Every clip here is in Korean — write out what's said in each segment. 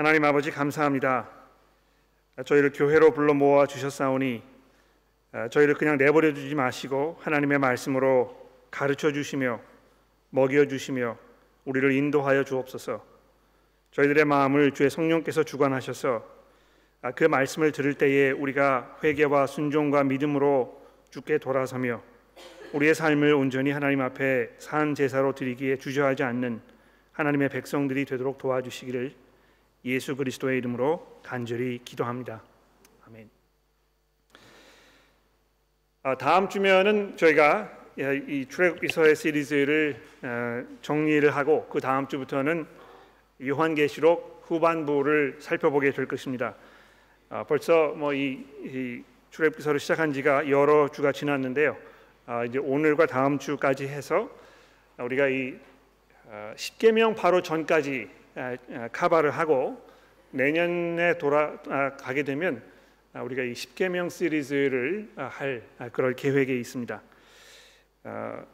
하나님 아버지 감사합니다. 저희를 교회로 불러 모아 주셨사오니 저희를 그냥 내버려 두지 마시고 하나님의 말씀으로 가르쳐 주시며 먹여 주시며 우리를 인도하여 주옵소서. 저희들의 마음을 주의 성령께서 주관하셔서 그 말씀을 들을 때에 우리가 회개와 순종과 믿음으로 주께 돌아서며 우리의 삶을 온전히 하나님 앞에 산 제사로 드리기에 주저하지 않는 하나님의 백성들이 되도록 도와주시기를 예수 그리스도의 이름으로 간절히 기도합니다. 아멘. 아, 다음 주면은 저희가 이 출애굽기서의 시리즈를 어, 정리를 하고 그 다음 주부터는 요한계시록 후반부를 살펴보게 될 것입니다. 아, 벌써 뭐 이 출애굽기서를 시작한 지가 여러 주가 지났는데요. 아, 이제 오늘과 다음 주까지 해서 우리가 이 어, 십계명 바로 전까지 카바를 하고 내년에 돌아가게 되면 우리가 이 십계명 시리즈를 할 그럴 계획에 있습니다. 어,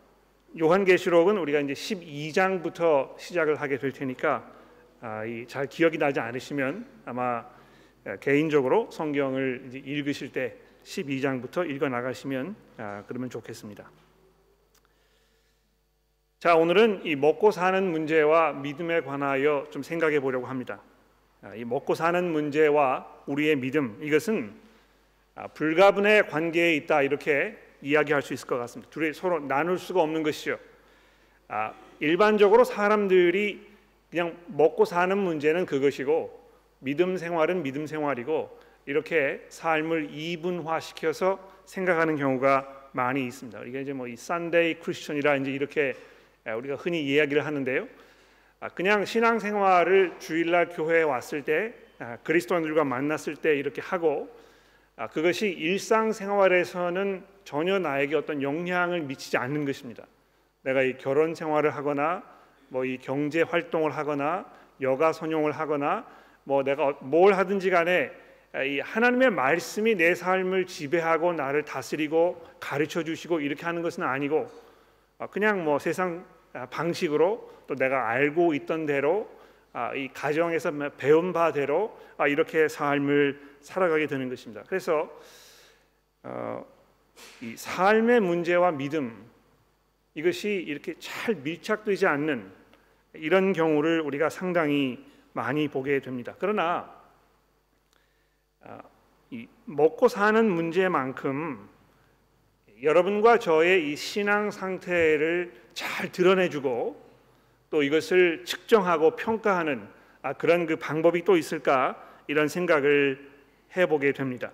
요한계시록은 우리가 이제 12장부터 시작을 하게 될 테니까 아, 잘 기억이 나지 않으시면 아마 개인적으로 성경을 읽으실 때 12장부터 읽어 나가시면 아, 그러면 좋겠습니다. 자 오늘은 이 먹고 사는 문제와 믿음에 관하여 좀 생각해 보려고 합니다. 아, 이 먹고 사는 문제와 우리의 믿음 이것은 아, 불가분의 관계에 있다 이렇게 이야기할 수 있을 것 같습니다. 둘이 서로 나눌 수가 없는 것이죠. 아, 일반적으로 사람들이 그냥 먹고 사는 문제는 그것이고 믿음 생활은 믿음 생활이고 이렇게 삶을 이분화시켜서 생각하는 경우가 많이 있습니다. 이게 이제 뭐 이 산데이 크리스천이라 이제 이렇게 우리가 흔히 이야기를 하는데요. 아, 그냥 신앙 생활을 주일날 교회에 왔을 때 아, 그리스도인들과 만났을 때 이렇게 하고 아, 그것이 일상 생활에서는 전혀 나에게 어떤 영향을 미치지 않는 것입니다. 내가 이 결혼 생활을 하거나 뭐 이 경제 활동을 하거나 여가 선용을 하거나 뭐 내가 뭘 하든지 간에 이 하나님의 말씀이 내 삶을 지배하고 나를 다스리고 가르쳐 주시고 이렇게 하는 것은 아니고 그냥 뭐 세상 방식으로 또 내가 알고 있던 대로 아, 이 가정에서 배운 바대로 아, 이렇게 삶을 살아가게 되는 것입니다. 그래서 어, 이 삶의 문제와 믿음 이것이 이렇게 잘 밀착되지 않는 이런 경우를 우리가 상당히 많이 보게 됩니다. 그러나 아, 이 먹고 사는 문제만큼 여러분과 저의 이 신앙 상태를 잘 드러내주고 또 이것을 측정하고 평가하는 아, 그런 그 방법이 또 있을까 이런 생각을 해보게 됩니다.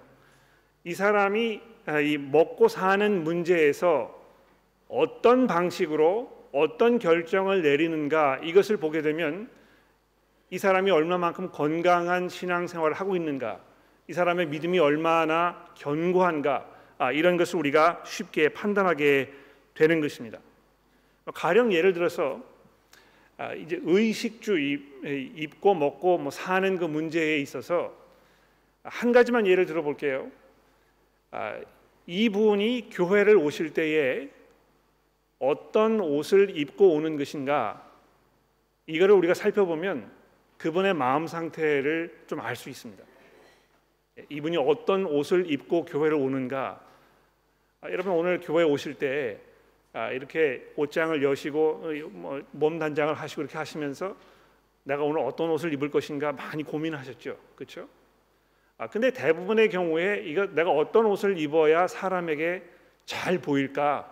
이 사람이 아, 이 먹고 사는 문제에서 어떤 방식으로 어떤 결정을 내리는가 이것을 보게 되면 이 사람이 얼마만큼 건강한 신앙생활을 하고 있는가, 이 사람의 믿음이 얼마나 견고한가 아, 이런 것을 우리가 쉽게 판단하게 되는 것입니다. 가령 예를 들어서 아, 이제 의식주 입고 먹고 뭐 사는 그 문제에 있어서 한 가지만 예를 들어볼게요. 아, 이분이 교회를 오실 때에 어떤 옷을 입고 오는 것인가 이거를 우리가 살펴보면 그분의 마음 상태를 좀 알 수 있습니다. 이분이 어떤 옷을 입고 교회를 오는가 아, 여러분 오늘 교회 오실 때 아, 이렇게 옷장을 여시고 어, 뭐, 몸 단장을 하시고 이렇게 하시면서 내가 오늘 어떤 옷을 입을 것인가 많이 고민하셨죠, 그렇죠? 아 근데 대부분의 경우에 이거 내가 어떤 옷을 입어야 사람에게 잘 보일까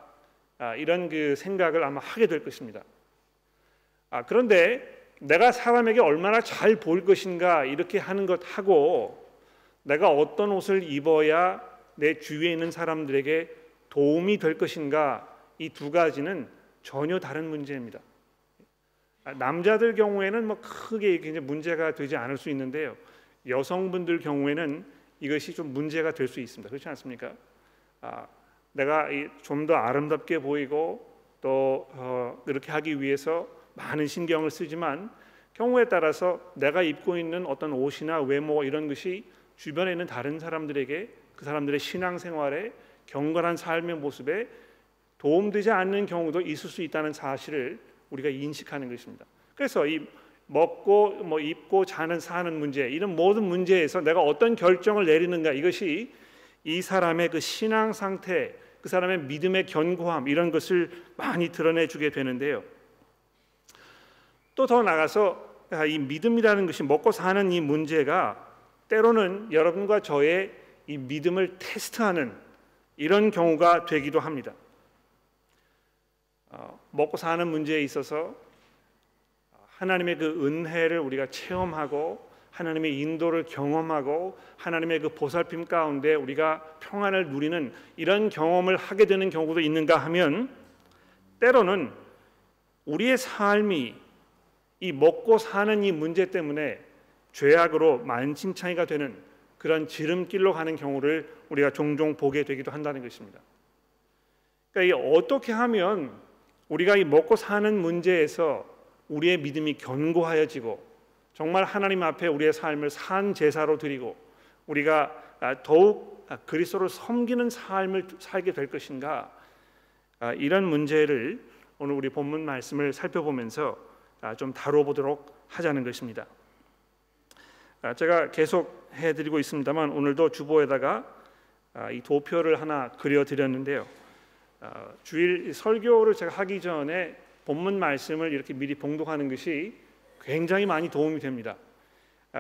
아, 이런 그 생각을 아마 하게 될 것입니다. 아 그런데 내가 사람에게 얼마나 잘 보일 것인가 이렇게 하는 것하고 내가 어떤 옷을 입어야 내 주위에 있는 사람들에게 도움이 될 것인가 이 두 가지는 전혀 다른 문제입니다. 아, 남자들 경우에는 뭐 크게 이제 문제가 되지 않을 수 있는데요. 여성분들 경우에는 이것이 좀 문제가 될 수 있습니다. 그렇지 않습니까? 아, 내가 좀 더 아름답게 보이고 또 어, 그렇게 하기 위해서 많은 신경을 쓰지만 경우에 따라서 내가 입고 있는 어떤 옷이나 외모 이런 것이 주변에 있는 다른 사람들에게 그 사람들의 신앙생활에 경건한 삶의 모습에 도움되지 않는 경우도 있을 수 있다는 사실을 우리가 인식하는 것입니다. 그래서 이 먹고 뭐 입고 자는 사는 문제 이런 모든 문제에서 내가 어떤 결정을 내리는가 이것이 이 사람의 그 신앙 상태, 그 사람의 믿음의 견고함 이런 것을 많이 드러내 주게 되는데요. 또 더 나가서 아, 이 믿음이라는 것이 먹고 사는 이 문제가 때로는 여러분과 저의 이 믿음을 테스트하는 이런 경우가 되기도 합니다. 어, 먹고 사는 문제에 있어서 하나님의 그 은혜를 우리가 체험하고 하나님의 인도를 경험하고 하나님의 그 보살핌 가운데 우리가 평안을 누리는 이런 경험을 하게 되는 경우도 있는가 하면 때로는 우리의 삶이 이 먹고 사는 이 문제 때문에 죄악으로 만신창이가 되는 그런 지름길로 가는 경우를 우리가 종종 보게 되기도 한다는 것입니다. 그러니까 이 어떻게 하면 우리가 이 먹고 사는 문제에서 우리의 믿음이 견고하여지고 정말 하나님 앞에 우리의 삶을 산 제사로 드리고 우리가 더욱 그리스도를 섬기는 삶을 살게 될 것인가 아, 이런 문제를 오늘 우리 본문 말씀을 살펴보면서 아, 좀 다뤄보도록 하자는 것입니다. 아, 제가 계속 해드리고 있습니다만 오늘도 주보에다가 이 도표를 하나 그려드렸는데요. 주일 설교를 제가 하기 전에 본문 말씀을 이렇게 미리 봉독하는 것이 굉장히 많이 도움이 됩니다.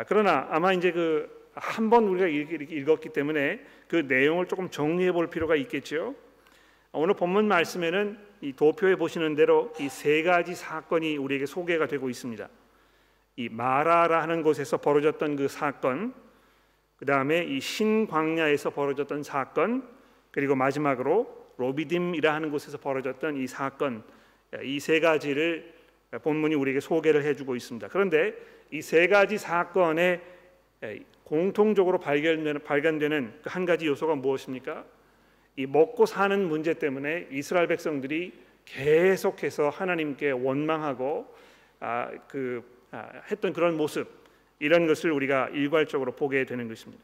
그러나 아마 이제 그 한 번 우리가 읽었기 때문에 그 내용을 조금 정리해 볼 필요가 있겠죠. 오늘 본문 말씀에는 이 도표에 보시는 대로 이 세 가지 사건이 우리에게 소개가 되고 있습니다. 이 마라라 하는 곳에서 벌어졌던 그 사건, 그 다음에 이 신광야에서 벌어졌던 사건, 그리고 마지막으로 로비딤이라 하는 곳에서 벌어졌던 이 사건, 이 세 가지를 본문이 우리에게 소개를 해주고 있습니다. 그런데 이 세 가지 사건에 공통적으로 발견되는, 발견되는 그 한 가지 요소가 무엇입니까? 이 먹고 사는 문제 때문에 이스라엘 백성들이 계속해서 하나님께 원망하고 아, 그 아, 했던 그런 모습 이런 것을 우리가 일괄적으로 보게 되는 것입니다.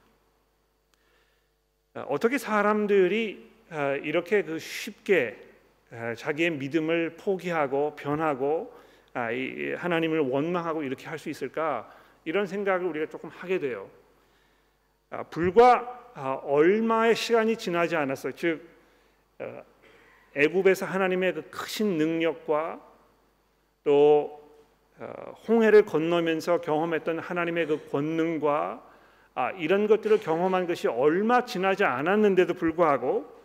아, 어떻게 사람들이 아, 이렇게 그 쉽게 아, 자기의 믿음을 포기하고 변하고 아, 이, 하나님을 원망하고 이렇게 할 수 있을까 이런 생각을 우리가 조금 하게 돼요. 아, 불과 아, 얼마의 시간이 지나지 않았어요. 즉 어, 애굽에서 하나님의 그 크신 능력과 또 어, 홍해를 건너면서 경험했던 하나님의 그 권능과 아, 이런 것들을 경험한 것이 얼마 지나지 않았는데도 불구하고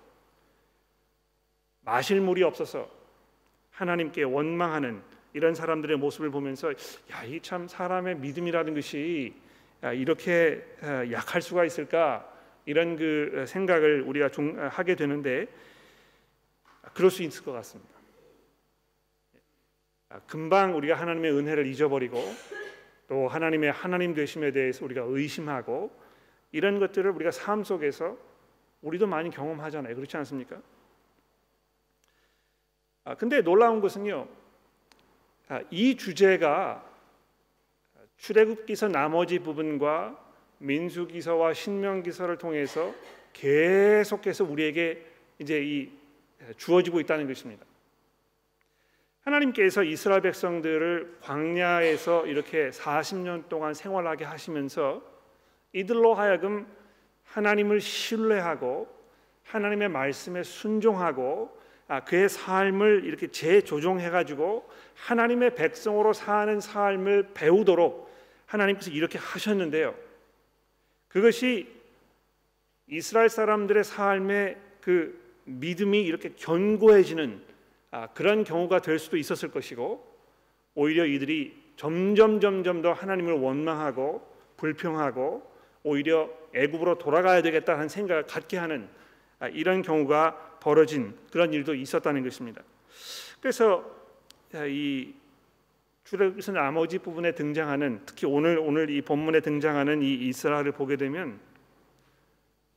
마실 물이 없어서 하나님께 원망하는 이런 사람들의 모습을 보면서 야 이 참 사람의 믿음이라는 것이 이렇게 어, 약할 수가 있을까 이런 그 생각을 우리가 하게 되는데 그럴 수 있을 것 같습니다. 금방 우리가 하나님의 은혜를 잊어버리고 또 하나님의 하나님 되심에 대해서 우리가 의심하고 이런 것들을 우리가 삶 속에서 우리도 많이 경험하잖아요. 그렇지 않습니까? 아, 근데 놀라운 것은요. 아, 이 주제가 출애굽기서 나머지 부분과 민수기서와 신명기서를 통해서 계속해서 우리에게 이제 이 주어지고 있다는 것입니다. 하나님께서 이스라엘 백성들을 광야에서 이렇게 40년 동안 생활하게 하시면서 이들로 하여금 하나님을 신뢰하고 하나님의 말씀에 순종하고 아, 그의 삶을 이렇게 재조정해 가지고 하나님의 백성으로 사는 삶을 배우도록 하나님께서 이렇게 하셨는데요. 그것이 이스라엘 사람들의 삶의 그 믿음이 이렇게 견고해지는 아, 그런 경우가 될 수도 있었을 것이고 오히려 이들이 점점 점점 더 하나님을 원망하고 불평하고 오히려 애굽으로 돌아가야 되겠다는 생각을 갖게 하는 아, 이런 경우가 벌어진 그런 일도 있었다는 것입니다. 그래서 아, 이 출애굽기 나머지 부분에 등장하는 특히 오늘 오늘 이 본문에 등장하는 이 이스라엘을 보게 되면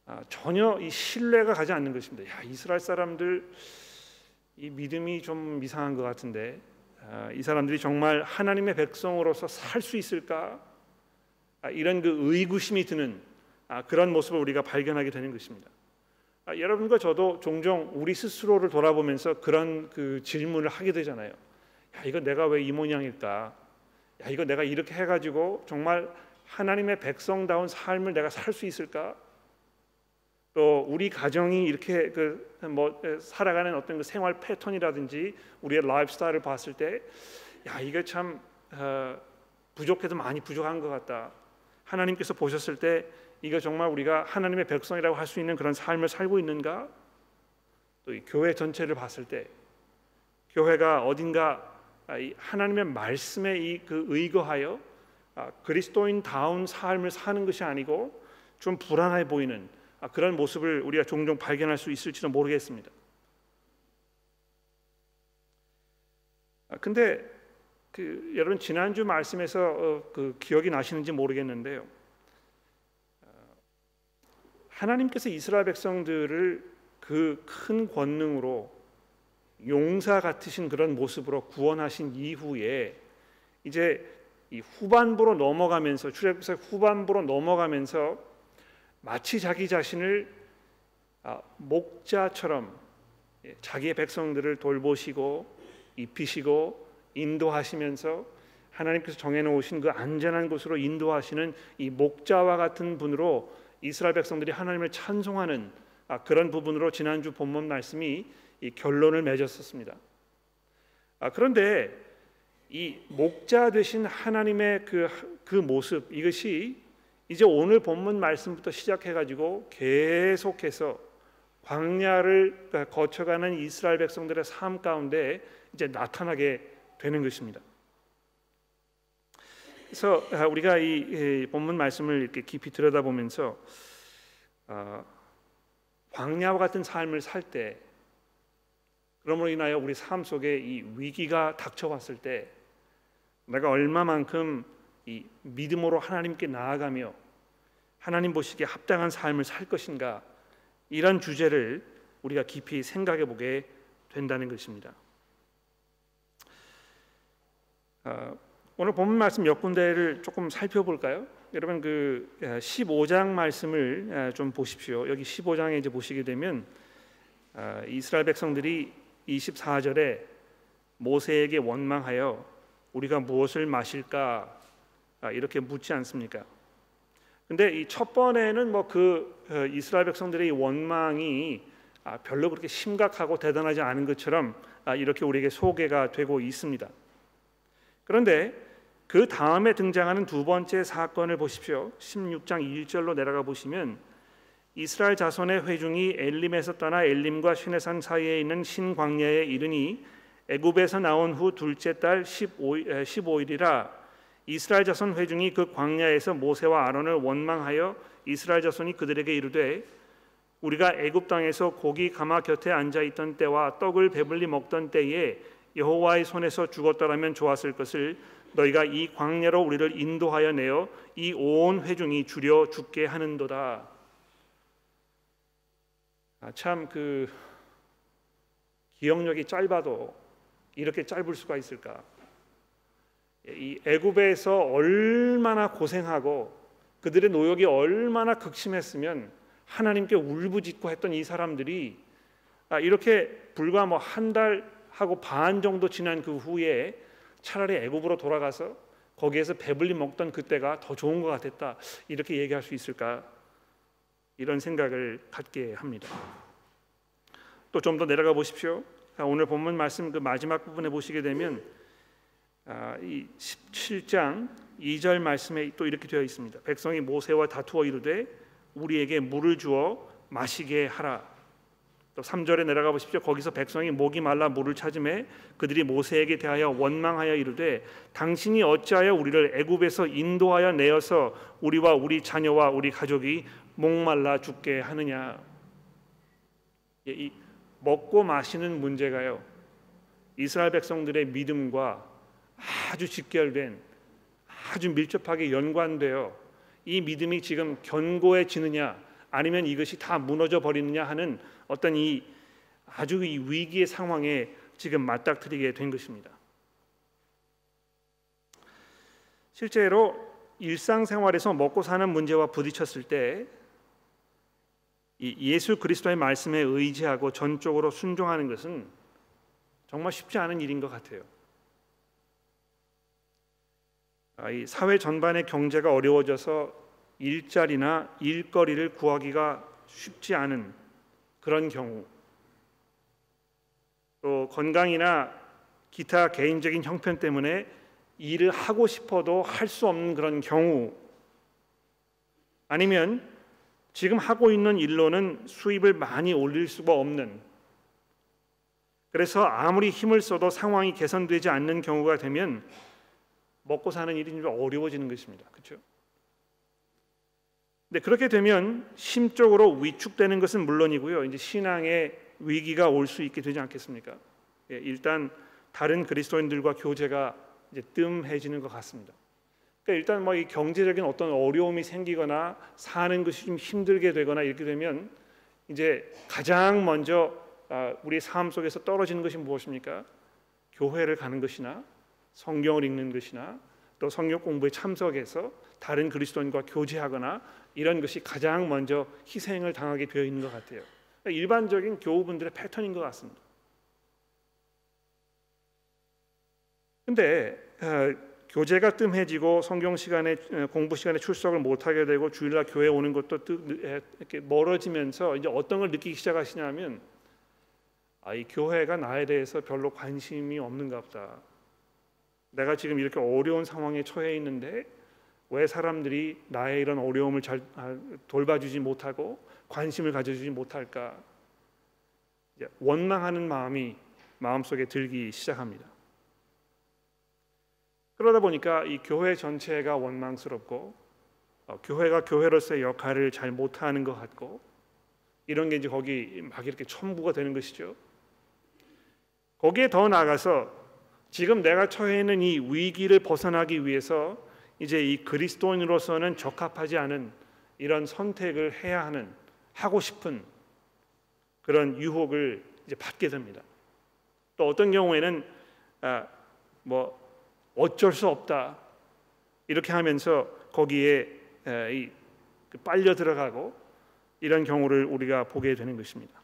아, 전혀 이 신뢰가 가지 않는 것입니다. 야 이스라엘 사람들 이 믿음이 좀 이상한 것 같은데 아, 이 사람들이 정말 하나님의 백성으로서 살 수 있을까? 아, 이런 그 의구심이 드는 아, 그런 모습을 우리가 발견하게 되는 것입니다. 아, 여러분과 저도 종종 우리 스스로를 돌아보면서 그런 그 질문을 하게 되잖아요. 야, 이거 내가 왜 이 모양일까? 야 이거 내가 이렇게 해가지고 정말 하나님의 백성다운 삶을 내가 살 수 있을까? 또 우리 가정이 이렇게 그 뭐 살아가는 어떤 그 생활 패턴이라든지 우리의 라이프 스타일을 봤을 때, 야 이게 참 어, 부족해도 많이 부족한 것 같다. 하나님께서 보셨을 때 이거 정말 우리가 하나님의 백성이라고 할 수 있는 그런 삶을 살고 있는가? 또 이 교회 전체를 봤을 때 교회가 어딘가 하나님의 말씀에 이 그 의거하여 아, 그리스도인 다운 삶을 사는 것이 아니고 좀 불안해 보이는 아, 그런 모습을 우리가 종종 발견할 수 있을지도 모르겠습니다. 아, 근데 그 여러분 지난주 말씀에서 어, 그 기억이 나시는지 모르겠는데요. 하나님께서 이스라엘 백성들을 그 큰 권능으로 용사 같으신 그런 모습으로 구원하신 이후에 이제 이 후반부로 넘어가면서 출애굽기서 후반부로 넘어가면서 마치 자기 자신을 아, 목자처럼 예, 자기의 백성들을 돌보시고 입히시고 인도하시면서 하나님께서 정해놓으신 그 안전한 곳으로 인도하시는 이 목자와 같은 분으로 이스라엘 백성들이 하나님을 찬송하는 아, 그런 부분으로 지난주 본문 말씀이 결론을 맺었었습니다. 아, 그런데 이 목자 되신 하나님의 그, 그 모습 이것이 이제 오늘 본문 말씀부터 시작해 가지고 계속해서 광야를 거쳐가는 이스라엘 백성들의 삶 가운데 이제 나타나게 되는 것입니다. 그래서 우리가 이 본문 말씀을 이렇게 깊이 들여다보면서 어, 광야와 같은 삶을 살 때, 그러므로 인하여 우리 삶 속에 이 위기가 닥쳐왔을 때, 내가 얼마만큼 이 믿음으로 하나님께 나아가며 하나님 보시기에 합당한 삶을 살 것인가 이런 주제를 우리가 깊이 생각해 보게 된다는 것입니다. 어, 오늘 본문 말씀 몇 군데를 조금 살펴볼까요? 여러분 그 15장 말씀을 좀 보십시오. 여기 15장에 이제 보시게 되면 아, 이스라엘 백성들이 24절에 모세에게 원망하여 우리가 무엇을 마실까 아, 이렇게 묻지 않습니까? 근데 이 첫 번에는 뭐그 어, 이스라엘 백성들의 원망이 아, 별로 그렇게 심각하고 대단하지 않은 것처럼 아, 이렇게 우리에게 소개가 되고 있습니다. 그런데 그 다음에 등장하는 두 번째 사건을 보십시오. 16장 1절로 내려가 보시면 이스라엘 자손의 회중이 엘림에서 떠나 엘림과 시내산 사이에 있는 신광야에 이르니 애굽에서 나온 후 둘째 달 15일 이라 이스라엘 자손 회중이 그 광야에서 모세와 아론을 원망하여 이스라엘 자손이 그들에게 이르되 우리가 애굽 땅에서 고기 가마 곁에 앉아 있던 때와 떡을 배불리 먹던 때에 여호와의 손에서 죽었더라면 좋았을 것을 너희가 이 광야로 우리를 인도하여 내어 이 온 회중이 줄여 죽게 하는도다. 아, 참그 기억력이 짧아도 이렇게 짧을 수가 있을까? 이 애굽에서 얼마나 고생하고 그들의 노역이 얼마나 극심했으면 하나님께 울부짖고 했던 이 사람들이 아, 이렇게 불과 뭐 한 달 하고 반 정도 지난 그 후에 차라리 애굽으로 돌아가서 거기에서 배불리 먹던 그때가 더 좋은 것 같았다 이렇게 얘기할 수 있을까 이런 생각을 갖게 합니다. 또 좀 더 내려가 보십시오. 오늘 본문 말씀 그 마지막 부분에 보시게 되면 아, 이 17장 2절 말씀에 또 이렇게 되어 있습니다. 백성이 모세와 다투어 이르되 우리에게 물을 주어 마시게 하라. 또 3절에 내려가 보십시오. 거기서 백성이 목이 말라 물을 찾음에 그들이 모세에게 대하여 원망하여 이르되 당신이 어찌하여 우리를 애굽에서 인도하여 내어서 우리와 우리 자녀와 우리 가족이 목말라 죽게 하느냐. 예, 이 먹고 마시는 문제가요. 이스라엘 백성들의 믿음과 아주 직결된 아주 밀접하게 연관되어 이 믿음이 지금 견고해지느냐 아니면 이것이 다 무너져 버리느냐 하는 어떤 이 아주 이 위기의 상황에 지금 맞닥뜨리게 된 것입니다. 실제로 일상생활에서 먹고 사는 문제와 부딪혔을 때 예수 그리스도의 말씀에 의지하고 전적으로 순종하는 것은 정말 쉽지 않은 일인 것 같아요. 아, 이 사회 전반의 경제가 어려워져서 일자리나 일거리를 구하기가 쉽지 않은 그런 경우 또 건강이나 기타 개인적인 형편 때문에 일을 하고 싶어도 할 수 없는 그런 경우 아니면 지금 하고 있는 일로는 수입을 많이 올릴 수가 없는 그래서 아무리 힘을 써도 상황이 개선되지 않는 경우가 되면 먹고 사는 일이 좀 어려워지는 것입니다. 그렇죠? 근데 그렇게 되면 심적으로 위축되는 것은 물론이고요. 이제 신앙의 위기가 올 수 있게 되지 않겠습니까? 예, 일단 다른 그리스도인들과 교제가 이제 뜸해지는 것 같습니다. 그러니까 일단 뭐 이 경제적인 어떤 어려움이 생기거나 사는 것이 좀 힘들게 되거나 이렇게 되면 이제 가장 먼저 아, 우리 삶 속에서 떨어지는 것이 무엇입니까? 교회를 가는 것이나 성경을 읽는 것이나 또 성경 공부에 참석해서 다른 그리스도인과 교제하거나 이런 것이 가장 먼저 희생을 당하게 되어 있는 것 같아요. 그러니까 일반적인 교우분들의 패턴인 것 같습니다. 근데 어, 교제가 뜸해지고 성경 시간에 어, 공부 시간에 출석을 못 하게 되고 주일날 교회 오는 것도 이렇게 멀어지면서 이제 어떤 걸 느끼기 시작하시냐면 아, 이 교회가 나에 대해서 별로 관심이 없는가 보다. 내가 지금 이렇게 어려운 상황에 처해 있는데 왜 사람들이 나의 이런 어려움을 잘 아, 돌봐주지 못하고 관심을 가져주지 못할까? 원망하는 마음이 마음속에 들기 시작합니다. 그러다 보니까 이 교회 전체가 원망스럽고 어, 교회가 교회로서의 역할을 잘 못하는 것 같고 이런 게 이제 거기 막 이렇게 첨부가 되는 것이죠. 거기에 더 나아가서 지금 내가 처해 있는 이 위기를 벗어나기 위해서 이제 이 그리스도인으로서는 적합하지 않은 이런 선택을 해야 하는 하고 싶은 그런 유혹을 이제 받게 됩니다. 또 어떤 경우에는 아, 뭐 어쩔 수 없다 이렇게 하면서 거기에 이그 빨려 들어가고 이런 경우를 우리가 보게 되는 것입니다.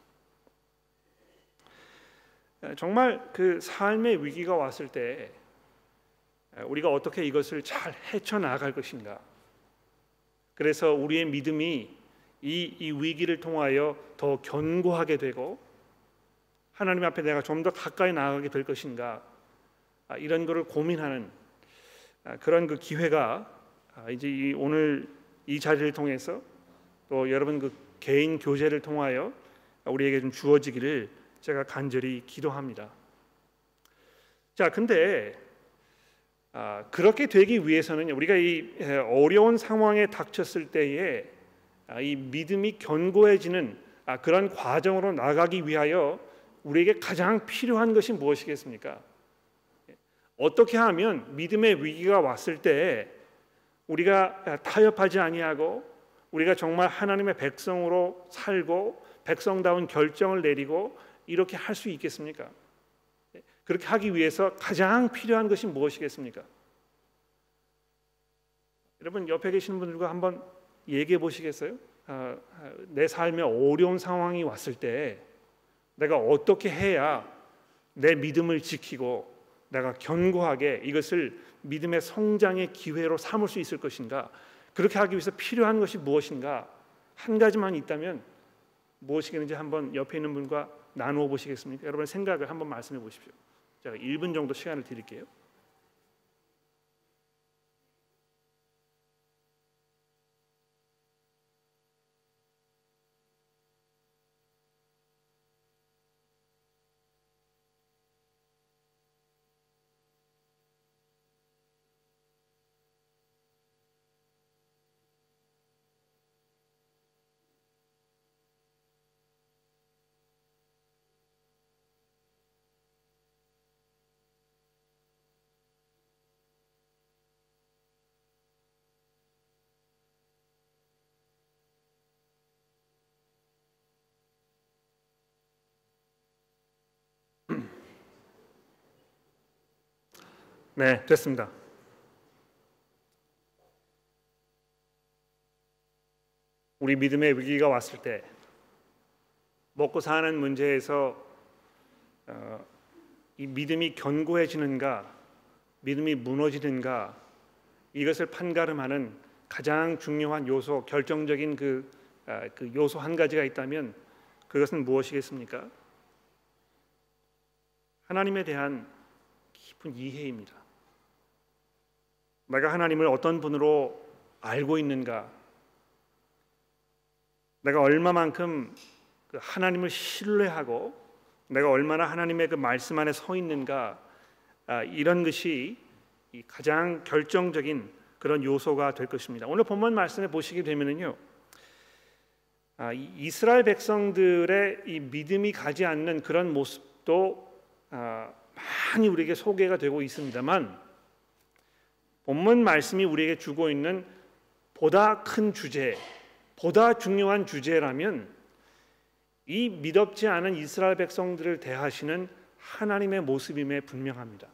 정말 그 삶의 위기가 왔을 때 우리가 어떻게 이것을 잘 헤쳐 나갈 것인가? 그래서 우리의 믿음이 이, 이 위기를 통하여 더 견고하게 되고 하나님 앞에 내가 좀 더 가까이 나아가게 될 것인가? 아, 이런 것을 고민하는 아, 그런 그 기회가 아, 이제 오늘 이 자리를 통해서 또 여러분 그 개인 교제를 통하여 우리에게 좀 주어지기를 제가 간절히 기도합니다. 자, 근데 아, 그렇게 되기 위해서는 우리가 이 어려운 상황에 닥쳤을 때에 아, 이 믿음이 견고해지는 아, 그런 과정으로 나가기 위하여 우리에게 가장 필요한 것이 무엇이겠습니까? 어떻게 하면 믿음의 위기가 왔을 때 우리가 타협하지 아니하고 우리가 정말 하나님의 백성으로 살고 백성다운 결정을 내리고 이렇게 할 수 있겠습니까? 그렇게 하기 위해서 가장 필요한 것이 무엇이겠습니까? 여러분 옆에 계시는 분들과 한번 얘기해 보시겠어요? 아, 내 삶에 어려운 상황이 왔을 때 내가 어떻게 해야 내 믿음을 지키고 내가 견고하게 이것을 믿음의 성장의 기회로 삼을 수 있을 것인가? 그렇게 하기 위해서 필요한 것이 무엇인가? 한 가지만 있다면 무엇이겠는지 한번 옆에 있는 분과 나누어 보시겠습니까? 여러분 생각을 한번 말씀해 보십시오. 제가 1분 정도 시간을 드릴게요. 네, 됐습니다. 우리 믿음의 위기가 왔을 때 먹고 사는 문제에서 어, 이 믿음이 견고해지는가, 믿음이 무너지는가 이것을 판가름하는 가장 중요한 요소, 결정적인 그, 아, 그 요소 한 가지가 있다면 그것은 무엇이겠습니까? 하나님에 대한 깊은 이해입니다. 내가 하나님을 어떤 분으로 알고 있는가? 내가 얼마만큼 그 하나님을 신뢰하고 내가 얼마나 하나님의 그 말씀 안에 서 있는가 아, 이런 것이 가장 결정적인 그런 요소가 될 것입니다. 오늘 본문 말씀에 보시게 되면은요, 아, 이스라엘 백성들의 이 믿음이 가지 않는 그런 모습도 아, 많이 우리에게 소개가 되고 있습니다만 본문 말씀이 우리에게 주고 있는 보다 큰 주제, 보다 중요한 주제라면 이 믿었지 않은 이스라엘 백성들을 대하시는 하나님의 모습임에 분명합니다.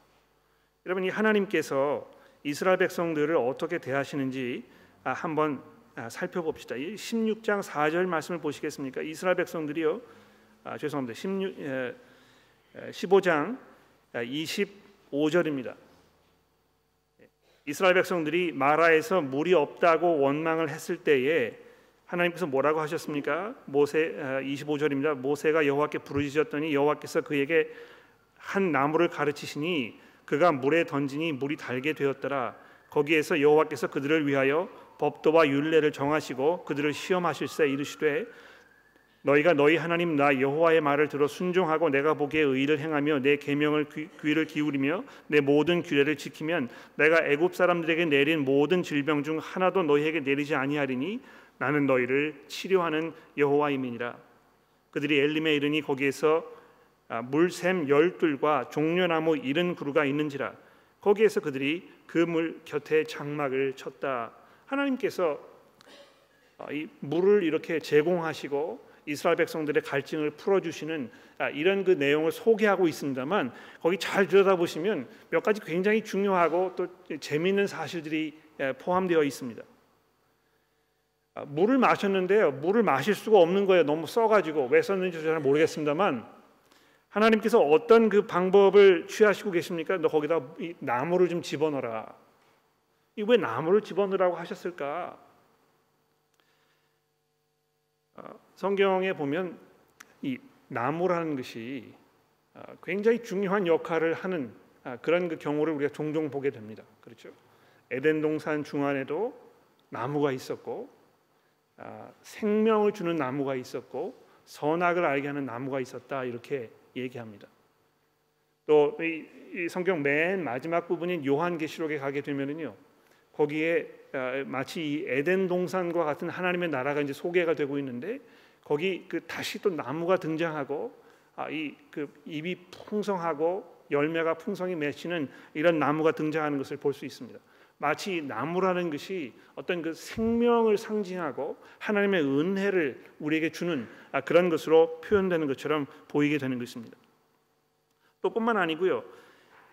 여러분 이 하나님께서 이스라엘 백성들을 어떻게 대하시는지 아, 한번 아, 살펴봅시다. 16장 4절 말씀을 보시겠습니까? 이스라엘 백성들이요. 아, 죄송합니다. 16, 15장 25절입니다. 이스라엘 백성들이 마라에서 물이 없다고 원망을 했을 때에 하나님께서 뭐라고 하셨습니까? 모세 25절입니다. 모세가 여호와께 부르짖었더니 여호와께서 그에게 한 나무를 가르치시니 그가 물에 던지니 물이 달게 되었더라. 거기에서 여호와께서 그들을 위하여 법도와 율례를 정하시고 그들을 시험하실세 이르시되 너희가 너희 하나님 나 여호와의 말을 들어 순종하고 내가 보기에 의를 행하며 내 계명을 귀를 기울이며 내 모든 규례를 지키면 내가 애굽 사람들에게 내린 모든 질병 중 하나도 너희에게 내리지 아니하리니 나는 너희를 치료하는 여호와임이니라. 그들이 엘림에 이르니 거기에서 아, 물샘 열둘과 종려나무 이른 그루가 있는지라. 거기에서 그들이 그 물 곁에 장막을 쳤다. 하나님께서 아, 이 물을 이렇게 제공하시고 이스라엘 백성들의 갈증을 풀어주시는 아, 이런 그 내용을 소개하고 있습니다만 거기 잘 들여다보시면 몇 가지 굉장히 중요하고 또 재미있는 사실들이 포함되어 있습니다. 아, 물을 마셨는데요. 물을 마실 수가 없는 거예요. 너무 써가지고 왜 썼는지 잘 모르겠습니다만 하나님께서 어떤 그 방법을 취하시고 계십니까? 너 거기다 나무를 좀 집어넣어라. 이 왜 나무를 집어넣으라고 하셨을까? 아, 성경에 보면 이 나무라는 것이 아, 굉장히 중요한 역할을 하는 그런 그 경우를 우리가 종종 보게 됩니다. 그렇죠? 에덴 동산 중앙에도 나무가 있었고 아, 생명을 주는 나무가 있었고 선악을 알게 하는 나무가 있었다 이렇게 얘기합니다. 또 이 성경 맨 마지막 부분인 요한계시록에 가게 되면은요 거기에 아, 마치 이 에덴 동산과 같은 하나님의 나라가 이제 소개가 되고 있는데 거기 그 다시 또 나무가 등장하고 아, 이그 잎이 풍성하고 열매가 풍성히 맺히는 이런 나무가 등장하는 것을 볼 수 있습니다. 마치 나무라는 것이 어떤 그 생명을 상징하고 하나님의 은혜를 우리에게 주는 아, 그런 것으로 표현되는 것처럼 보이게 되는 것입니다. 또 뿐만 아니고요.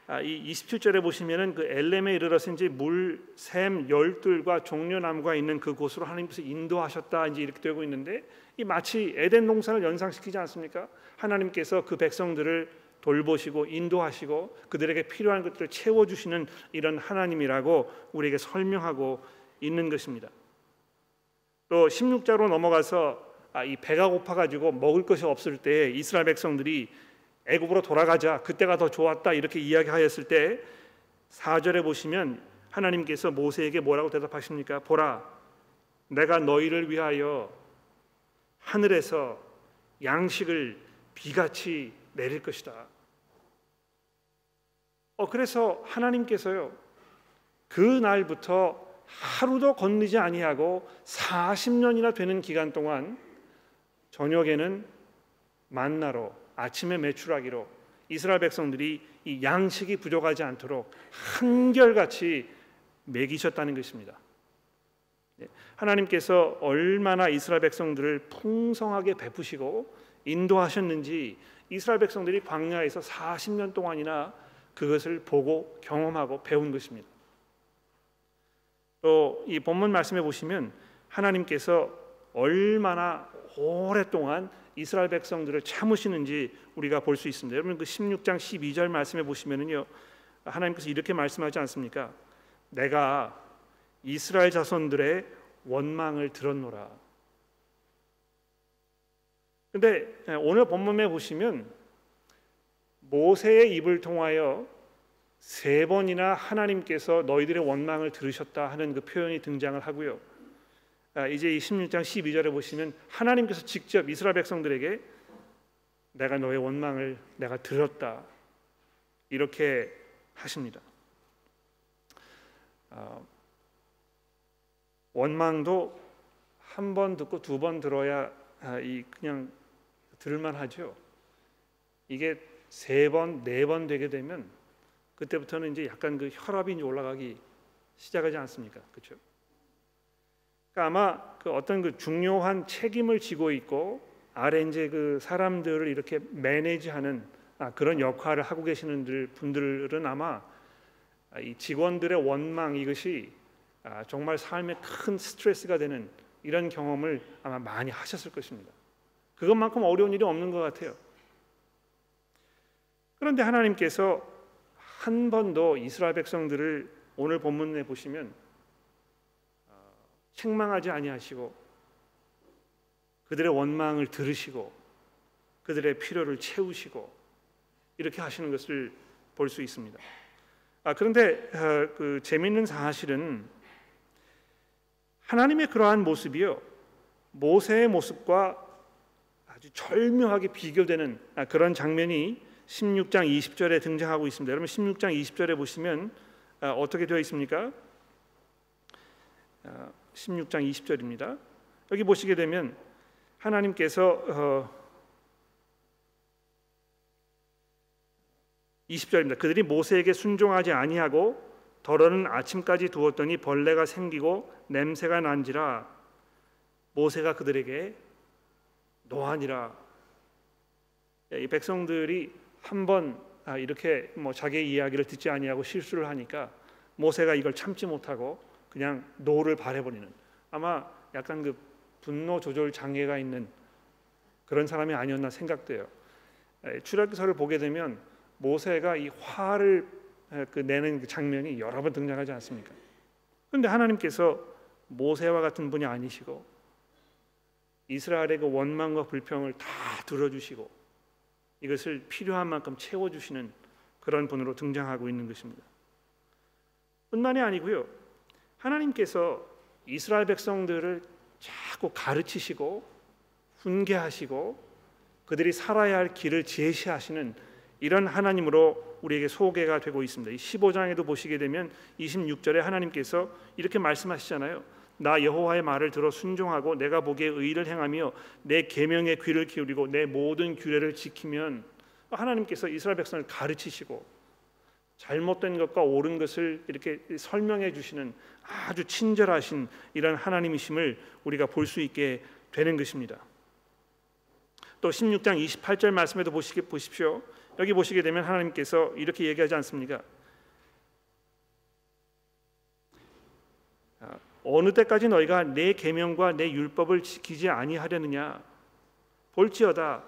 아, 이 27절에 보시면은 그 엘렘에 이르러서 이제 물 샘 열둘과 종려나무가 있는 그 곳으로 하나님께서 인도하셨다 이제 이렇게 되고 있는데 이 마치 에덴 동산을 연상시키지 않습니까? 하나님께서 그 백성들을 돌보시고 인도하시고 그들에게 필요한 것들을 채워 주시는 이런 하나님이라고 우리에게 설명하고 있는 것입니다. 또 16자로 넘어가서 아, 이 배가 고파 가지고 먹을 것이 없을 때 이스라엘 백성들이 애굽으로 돌아가자. 그때가 더 좋았다. 이렇게 이야기하였을 때 4절에 보시면 하나님께서 모세에게 뭐라고 대답하십니까? 보라. 내가 너희를 위하여 하늘에서 양식을 비같이 내릴 것이다. 어 그래서 하나님께서요 그 날부터 하루도 건너지 아니하고 40년이나 되는 기간 동안 저녁에는 만나로 아침에 매출하기로 이스라엘 백성들이 이 양식이 부족하지 않도록 한결같이 먹이셨다는 것입니다. 예, 하나님께서 얼마나 이스라엘 백성들을 풍성하게 베푸시고 인도하셨는지 이스라엘 백성들이 광야에서 40년 동안이나 그것을 보고 경험하고 배운 것입니다. 또 이 본문 말씀에 보시면 하나님께서 얼마나 오랫동안 이스라엘 백성들을 참으시는지 우리가 볼 수 있습니다. 여러분 그 16장 12절 말씀에 보시면은요. 하나님께서 이렇게 말씀하지 않습니까? 내가 이스라엘 자손들의 원망을 들었노라. 근데 오늘 본문에 보시면 모세의 입을 통하여 세 번이나 하나님께서 너희들의 원망을 들으셨다 하는 그 표현이 등장을 하고요. 아, 이제 이 16장 12절에 보시면 하나님께서 직접 이스라엘 백성들에게 내가 너의 원망을 내가 들었다 이렇게 하십니다. 어, 원망도 한 번 듣고 두 번 들어야 아, 이 그냥 들을만하죠. 이게 세 번, 네 번 되게 되면 그때부터는 이제 약간 그 혈압이 올라가기 시작하지 않습니까? 그렇죠? 그러니까 아마 그 어떤 그 중요한 책임을 지고 있고 아래 이제 그 사람들을 이렇게 매니지하는 아, 그런 역할을 하고 계시는 분들은 아마 이 직원들의 원망 이것이 아, 정말 삶에 큰 스트레스가 되는 이런 경험을 아마 많이 하셨을 것입니다. 그것만큼 어려운 일이 없는 것 같아요. 그런데 하나님께서 한 번도 이스라엘 백성들을 오늘 본문에 보시면 어, 책망하지 아니하시고 그들의 원망을 들으시고 그들의 필요를 채우시고 이렇게 하시는 것을 볼 수 있습니다. 아, 그런데 어, 그 재미있는 사실은 하나님의 그러한 모습이요 모세의 모습과 아주 절묘하게 비교되는 아, 그런 장면이 16장 20절에 등장하고 있습니다. 여러분 16장 20절에 보시면 아, 어떻게 되어 있습니까? 16장 아, 20절입니다. 여기 보시게 되면 하나님께서 20절입니다. 어, 그들이 모세에게 순종하지 아니하고 덜어는 아침까지 두었더니 벌레가 생기고 냄새가 난지라 모세가 그들에게 노하니라 이 백성들이 한번 아, 이렇게 뭐 자기의 이야기를 듣지 아니하고 실수를 하니까 모세가 이걸 참지 못하고 그냥 노를 발해버리는 아마 약간 그 분노 조절 장애가 있는 그런 사람이 아니었나 생각돼요. 출애굽기서를 보게 되면 모세가 이 화를 그 내는 그 장면이 여러 번 등장하지 않습니까? 그런데 하나님께서 모세와 같은 분이 아니시고 이스라엘의 그 원망과 불평을 다 들어주시고 이것을 필요한 만큼 채워주시는 그런 분으로 등장하고 있는 것입니다. 뿐만이 아니고요. 하나님께서 이스라엘 백성들을 자꾸 가르치시고 훈계하시고 그들이 살아야 할 길을 제시하시는 이런 하나님으로 우리에게 소개가 되고 있습니다. 이 15장에도 보시게 되면 26절에 하나님께서 이렇게 말씀하시잖아요. 나 여호와의 말을 들어 순종하고 내가 보기에 의를 행하며 내 계명에 귀를 기울이고 내 모든 규례를 지키면 하나님께서 이스라엘 백성을 가르치시고 잘못된 것과 옳은 것을 이렇게 설명해 주시는 아주 친절하신 이런 하나님이심을 우리가 볼 수 있게 되는 것입니다. 또 16장 28절 말씀에도 보시게 보십시오. 여기 보시게 되면 하나님께서 이렇게 얘기하지 않습니까? 어느 때까지 너희가 내 계명과 내 율법을 지키지 아니하려느냐 볼지어다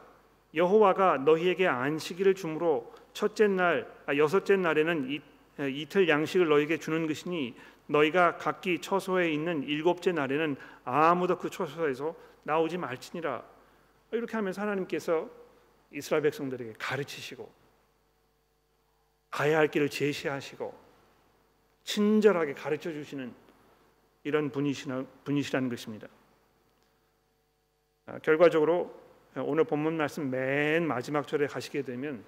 여호와가 너희에게 안식일을 주므로 첫째 날 아, 여섯째 날에는 이, 이틀 양식을 너희에게 주는 것이니 너희가 각기 처소에 있는 일곱째 날에는 아무도 그 처소에서 나오지 말지니라 이렇게 하면서 하나님께서 이스라엘 백성들에게 가르치시고 가야 할 길을 제시하시고 친절하게 가르쳐 주시는 이런 분이시나, 분이시라는 것입니다. 아, 결과적으로 오늘 본문 말씀 맨 마지막 절에 가시게 되면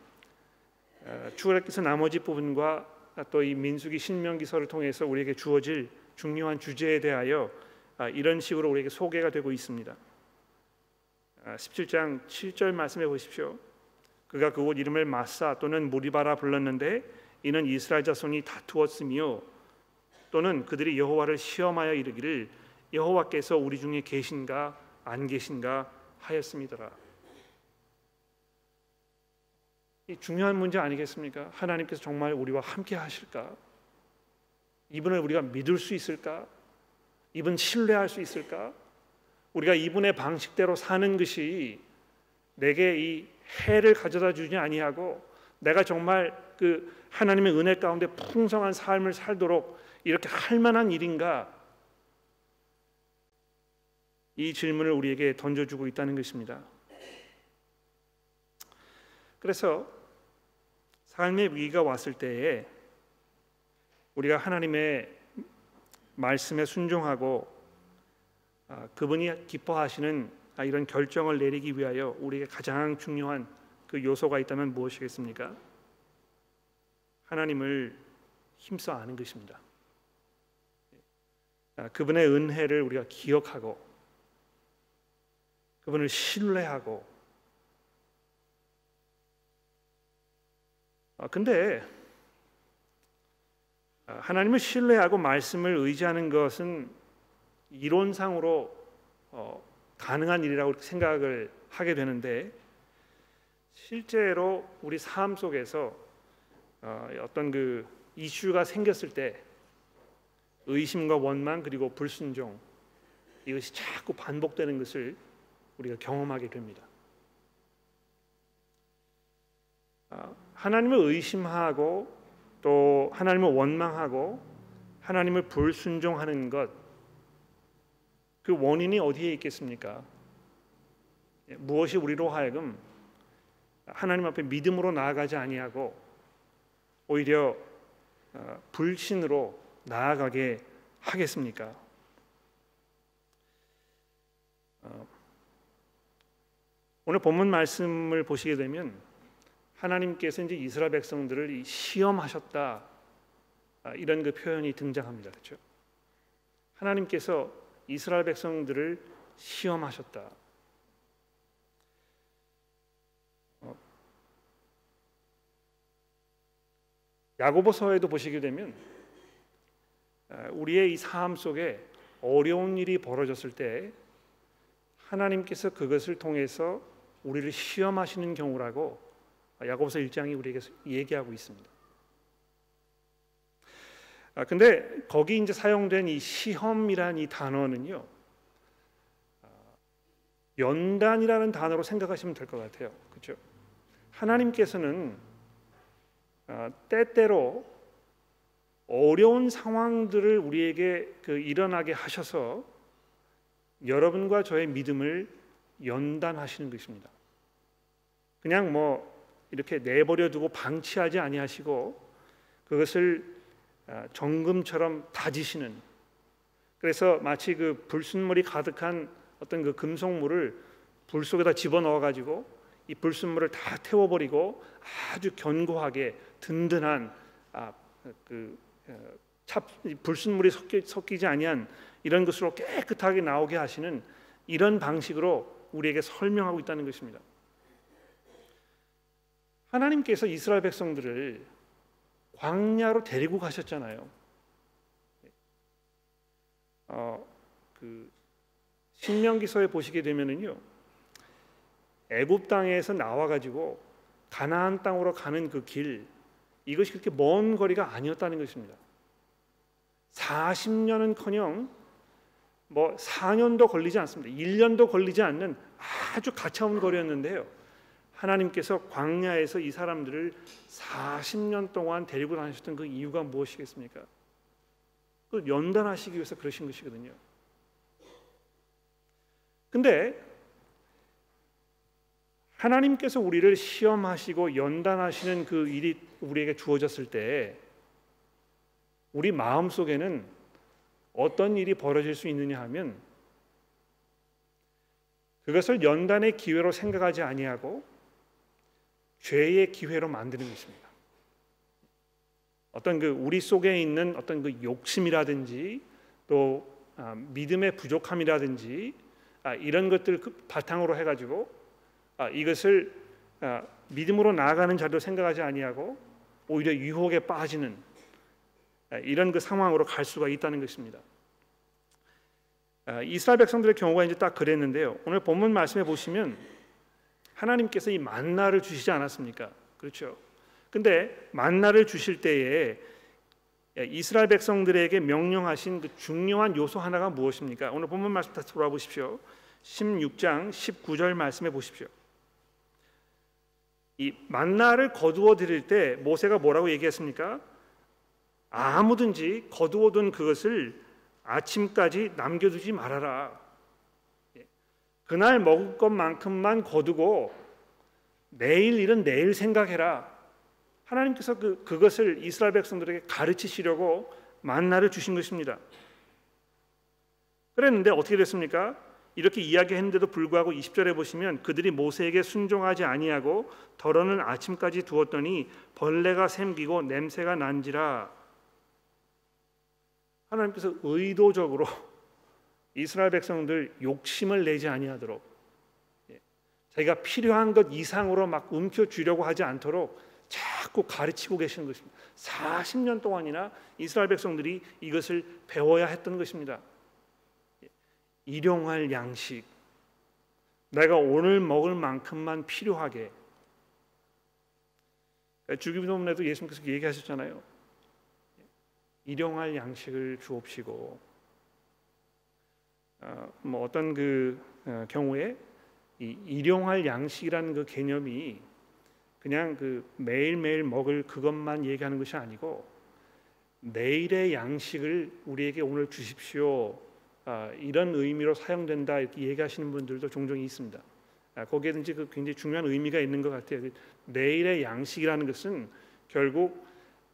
아, 출애굽기서 나머지 부분과 또 이 민수기 신명기서를 통해서 우리에게 주어질 중요한 주제에 대하여 아, 이런 식으로 우리에게 소개가 되고 있습니다. 17장 7절 말씀해 보십시오. 그가 그곳 이름을 마사 또는 무리바라 불렀는데 이는 이스라엘 자손이 다투었으며 또는 그들이 여호와를 시험하여 이르기를 여호와께서 우리 중에 계신가 안 계신가 하였습니다이 중요한 문제 아니겠습니까? 하나님께서 정말 우리와 함께 하실까? 이분을 우리가 믿을 수 있을까? 이분 신뢰할 수 있을까? 우리가 이분의 방식대로 사는 것이 내게 이 해를 가져다 주지 아니하고 내가 정말 그 하나님의 은혜 가운데 풍성한 삶을 살도록 이렇게 할 만한 일인가 이 질문을 우리에게 던져주고 있다는 것입니다. 그래서 삶의 위기가 왔을 때에 우리가 하나님의 말씀에 순종하고 아, 그분이 기뻐하시는 아, 이런 결정을 내리기 위하여 우리에게 가장 중요한 그 요소가 있다면 무엇이겠습니까? 하나님을 힘써 아는 것입니다. 아, 그분의 은혜를 우리가 기억하고 그분을 신뢰하고. 아, 근데 하나님을 신뢰하고 말씀을 의지하는 것은 이론상으로 어, 가능한 일이라고 생각을 하게 되는데 실제로 우리 삶 속에서 어, 어떤 그 이슈가 생겼을 때 의심과 원망 그리고 불순종 이것이 자꾸 반복되는 것을 우리가 경험하게 됩니다. 어, 하나님을 의심하고 또 하나님을 원망하고 하나님을 불순종하는 것 그 원인이 어디에 있겠습니까? 예, 무엇이 우리로 하여금 하나님 앞에 믿음으로 나아가지 아니하고 오히려 어, 불신으로 나아가게 하겠습니까? 오늘 본문 말씀을 보시게 되면 하나님께서 이제 이스라엘 백성들을 시험하셨다 아, 이런 그 표현이 등장합니다. 그렇죠? 하나님께서 이스라엘 백성들을 시험하셨다. 어, 야고보서에도 보시게 되면 아, 우리의 이 삶 속에 어려운 일이 벌어졌을 때 하나님께서 그것을 통해서 우리를 시험하시는 경우라고 야고보서 1장이 우리에게 얘기하고 있습니다. 아 근데 거기 이제 사용된 이 시험이란 이 단어는요. 아, 연단이라는 단어로 생각하시면 될 것 같아요. 그렇죠? 하나님께서는 아, 때때로 어려운 상황들을 우리에게 그 일어나게 하셔서 여러분과 저의 믿음을 연단하시는 것입니다. 그냥 뭐 이렇게 내버려 두고 방치하지 아니하시고 그것을 아, 정금처럼 다지시는 그래서 마치 그 불순물이 가득한 어떤 그 금속물을 불 속에다 집어넣어 가지고 이 불순물을 다 태워 버리고 아주 견고하게 든든한 아, 그 어, 찹, 불순물이 섞이, 섞이지 아니한 이런 것으로 깨끗하게 나오게 하시는 이런 방식으로 우리에게 설명하고 있다는 것입니다. 하나님께서 이스라엘 백성들을 광야로 데리고 가셨잖아요. 어, 그 신명기서에 보시게 되면은요. 애굽 땅에서 나와 가지고 가나안 땅으로 가는 그 길 이것이 그렇게 먼 거리가 아니었다는 것입니다. 40년은커녕 뭐 4년도 걸리지 않습니다. 1년도 걸리지 않는 아주 가차운 거리였는데요. 하나님께서 광야에서 이 사람들을 40년 동안 데리고 다니셨던 그 이유가 무엇이겠습니까? 그 연단하시기 위해서 그러신 것이거든요. 근데 하나님께서 우리를 시험하시고 연단하시는 그 일이 우리에게 주어졌을 때 우리 마음 속에는 어떤 일이 벌어질 수 있느냐 하면 그것을 연단의 기회로 생각하지 아니하고 죄의 기회로 만드는 것입니다. 어떤 그 우리 속에 있는 어떤 그 욕심이라든지 또 아, 믿음의 부족함이라든지 아, 이런 것들 그 바탕으로 해가지고 아, 이것을 믿음으로 나아가는 자도 생각하지 아니하고 오히려 유혹에 빠지는 이런 그 상황으로 갈 수가 있다는 것입니다. 이스라엘 백성들의 경우가 이제 딱 그랬는데요. 오늘 본문 말씀해 보시면 하나님께서 이 만나를 주시지 않았습니까? 그렇죠. 근데 만나를 주실 때에 이스라엘 백성들에게 명령하신 그 중요한 요소 하나가 무엇입니까? 오늘 본문 말씀 다시 돌아보십시오. 16장 19절 말씀해 보십시오. 이 만나를 거두어 드릴 때 모세가 뭐라고 얘기했습니까? 아무든지 거두어둔 그것을 아침까지 남겨두지 말아라. 그날 먹을 것만큼만 거두고 내일 일은 내일 생각해라. 하나님께서 그 그것을 이스라엘 백성들에게 가르치시려고 만나를 주신 것입니다. 그랬는데 어떻게 됐습니까? 이렇게 이야기했는데도 불구하고 20절에 보시면 그들이 모세에게 순종하지 아니하고 덜어는 아침까지 두었더니 벌레가 샘기고 냄새가 난지라 하나님께서 의도적으로 이스라엘 백성들 욕심을 내지 아니하도록 예, 자기가 필요한 것 이상으로 막 움켜 주려고 하지 않도록 자꾸 가르치고 계시는 것입니다. 40년 동안이나 이스라엘 백성들이 이것을 배워야 했던 것입니다. 일용할 양식 내가 오늘 먹을 만큼만 필요하게 주기도문에도 예수님께서 얘기하셨잖아요. 일용할 양식을 주옵시고 어, 뭐 어떤 그 어, 경우에 이 일용할 양식이라는 그 개념이 그냥 그 매일매일 먹을 그것만 얘기하는 것이 아니고 내일의 양식을 우리에게 오늘 주십시오. 아, 이런 의미로 사용된다 이렇게 얘기하시는 분들도 종종 있습니다. 아, 거기에든지 그 굉장히 중요한 의미가 있는 것 같아요. 그 내일의 양식이라는 것은 결국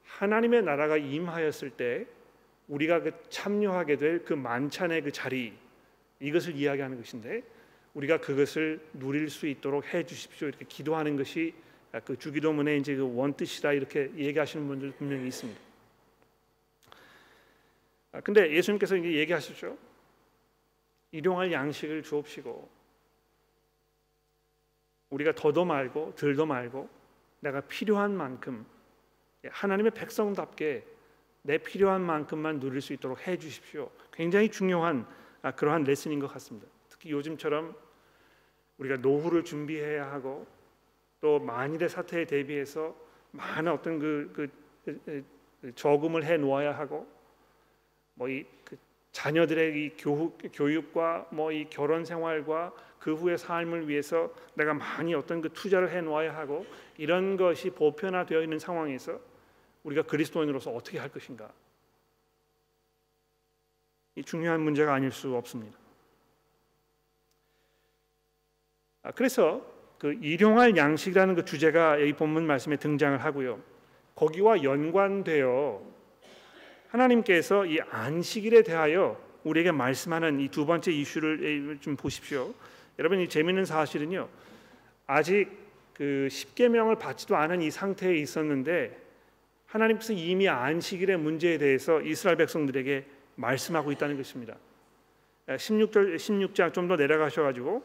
하나님의 나라가 임하였을 때 우리가 그 참여하게 될 그 만찬의 그 자리 이것을 이야기하는 것인데 우리가 그것을 누릴 수 있도록 해 주십시오 이렇게 기도하는 것이 그 주기도문의 이제 그 원뜻이다 이렇게 얘기하시는 분들 분명히 있습니다. 아, 근데 예수님께서 이제 얘기하시죠. 일용할 양식을 주옵시고 우리가 더도 말고 덜도 말고 내가 필요한 만큼 하나님의 백성답게 내 필요한 만큼만 누릴 수 있도록 해 주십시오. 굉장히 중요한 아, 그러한 레슨인 것 같습니다. 특히 요즘처럼 우리가 노후를 준비해야 하고 또 만일의 사태에 대비해서 많은 어떤 그, 그, 그 저금을 해 놓아야 하고 뭐이 그 자녀들의 이 교육, 교육과 뭐 이 결혼 생활과 그 후의 삶을 위해서 내가 많이 어떤 그 투자를 해 놓아야 하고 이런 것이 보편화되어 있는 상황에서 우리가 그리스도인으로서 어떻게 할 것인가? 이 중요한 문제가 아닐 수 없습니다. 아, 그래서 그 일용할 양식이라는 그 주제가 이 본문 말씀에 등장을 하고요. 거기와 연관되어 하나님께서 이 안식일에 대하여 우리에게 말씀하는 이 두 번째 이슈를 좀 보십시오. 여러분 이 재밌는 사실은요. 아직 그 십계명을 받지도 않은 이 상태에 있었는데 하나님께서 이미 안식일의 문제에 대해서 이스라엘 백성들에게 말씀하고 있다는 것입니다. 16절 16장 좀 더 내려가셔 가지고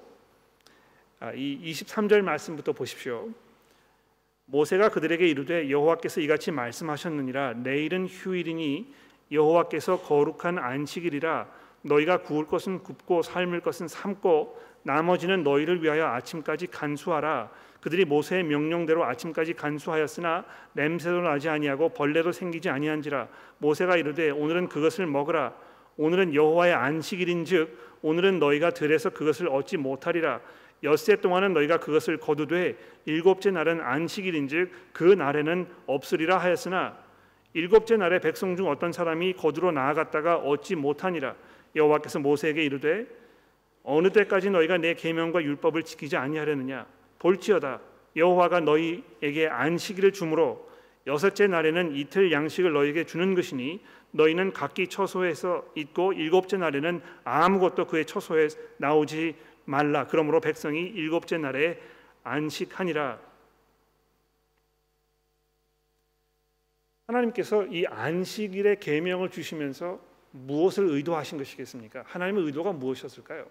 아, 이 23절 말씀부터 보십시오. 모세가 그들에게 이르되 여호와께서 이같이 말씀하셨느니라 내일은 휴일이니 여호와께서 거룩한 안식일이라 너희가 구울 것은 굽고 삶을 것은 삶고 나머지는 너희를 위하여 아침까지 간수하라 그들이 모세의 명령대로 아침까지 간수하였으나 냄새도 나지 아니하고 벌레도 생기지 아니한지라 모세가 이르되 오늘은 그것을 먹으라. 오늘은 여호와의 안식일인즉 오늘은 너희가 들에서 그것을 얻지 못하리라. 엿새 동안은 너희가 그것을 거두되 일곱째 날은 안식일인즉 그 날에는 없으리라 하였으나 일곱째 날에 백성 중 어떤 사람이 거두러 나아갔다가 얻지 못하니라. 여호와께서 모세에게 이르되 어느 때까지 너희가 내 계명과 율법을 지키지 아니하려느냐 볼지어다 여호와가 너희에게 안식일을 주므로 여섯째 날에는 이틀 양식을 너희에게 주는 것이니 너희는 각기 처소에서 있고 일곱째 날에는 아무것도 그의 처소에 나오지 말라. 그러므로 백성이 일곱째 날에 안식하니라. 하나님께서 이 안식일의 계명을 주시면서 무엇을 의도하신 것이겠습니까? 하나님의 의도가 무엇이었을까요?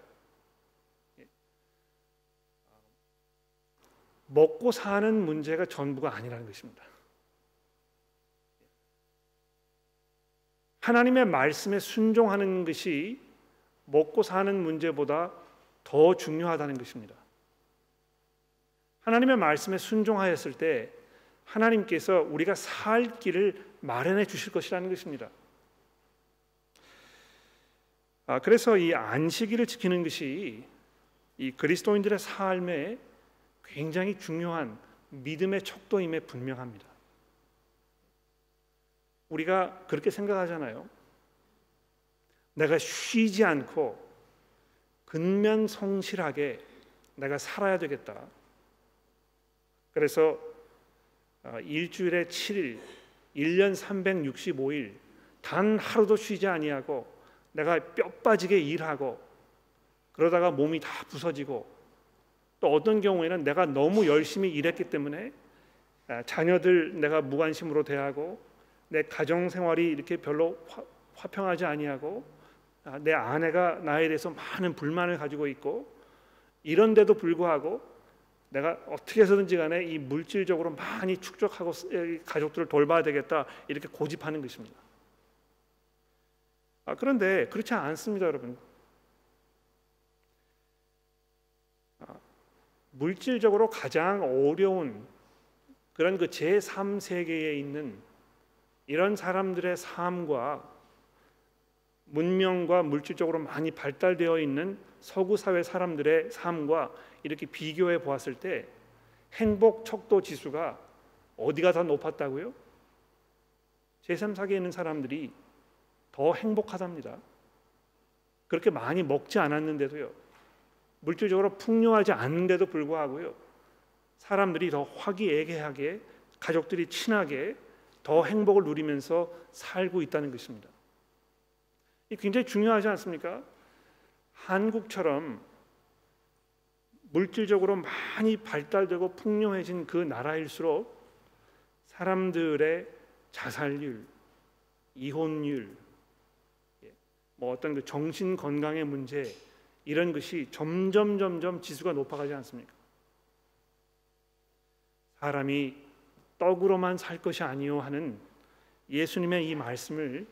먹고 사는 문제가 전부가 아니라는 것입니다. 하나님의 말씀에 순종하는 것이 먹고 사는 문제보다 더 중요하다는 것입니다. 하나님의 말씀에 순종하였을 때 하나님께서 우리가 살 길을 마련해 주실 것이라는 것입니다. 아, 그래서 이 안식일을 지키는 것이 이 그리스도인들의 삶에 굉장히 중요한 믿음의 척도임에 분명합니다. 우리가 그렇게 생각하잖아요. 내가 쉬지 않고 근면 성실하게 내가 살아야 되겠다. 그래서 어, 일주일에 7일, 1년 365일 단 하루도 쉬지 아니하고 내가 뼈 빠지게 일하고 그러다가 몸이 다 부서지고 또 어떤 경우에는 내가 너무 열심히 일했기 때문에 아, 자녀들 내가 무관심으로 대하고 내 가정 생활이 이렇게 별로 화, 평하지 아니하고 아, 내 아내가 나에 대해서 많은 불만을 가지고 있고 이런데도 불구하고 내가 어떻게 해서든지 간에 이 물질적으로 많이 축적하고 가족들을 돌봐야 되겠다 이렇게 고집하는 것입니다. 아, 그런데 그렇지 않습니다, 여러분. 물질적으로 가장 어려운 그런 그 제3세계에 있는 이런 사람들의 삶과 문명과 물질적으로 많이 발달되어 있는 서구 사회 사람들의 삶과 이렇게 비교해 보았을 때 행복 척도 지수가 어디가 더 높았다고요? 제3세계에 있는 사람들이 더 행복하답니다. 그렇게 많이 먹지 않았는데도요. 물질적으로 풍요하지 않는데도 불구하고요. 사람들이 더 화기애애하게 가족들이 친하게 더 행복을 누리면서 살고 있다는 것입니다. 이 굉장히 중요하지 않습니까? 한국처럼 물질적으로 많이 발달되고 풍요해진 그 나라일수록 사람들의 자살률, 이혼율, 예, 뭐 어떤 그 정신 건강의 문제 이런 것이 점점 점점 지수가 높아가지 않습니까? 사람이 떡으로만 살 것이 아니요 하는 예수님의 이 말씀을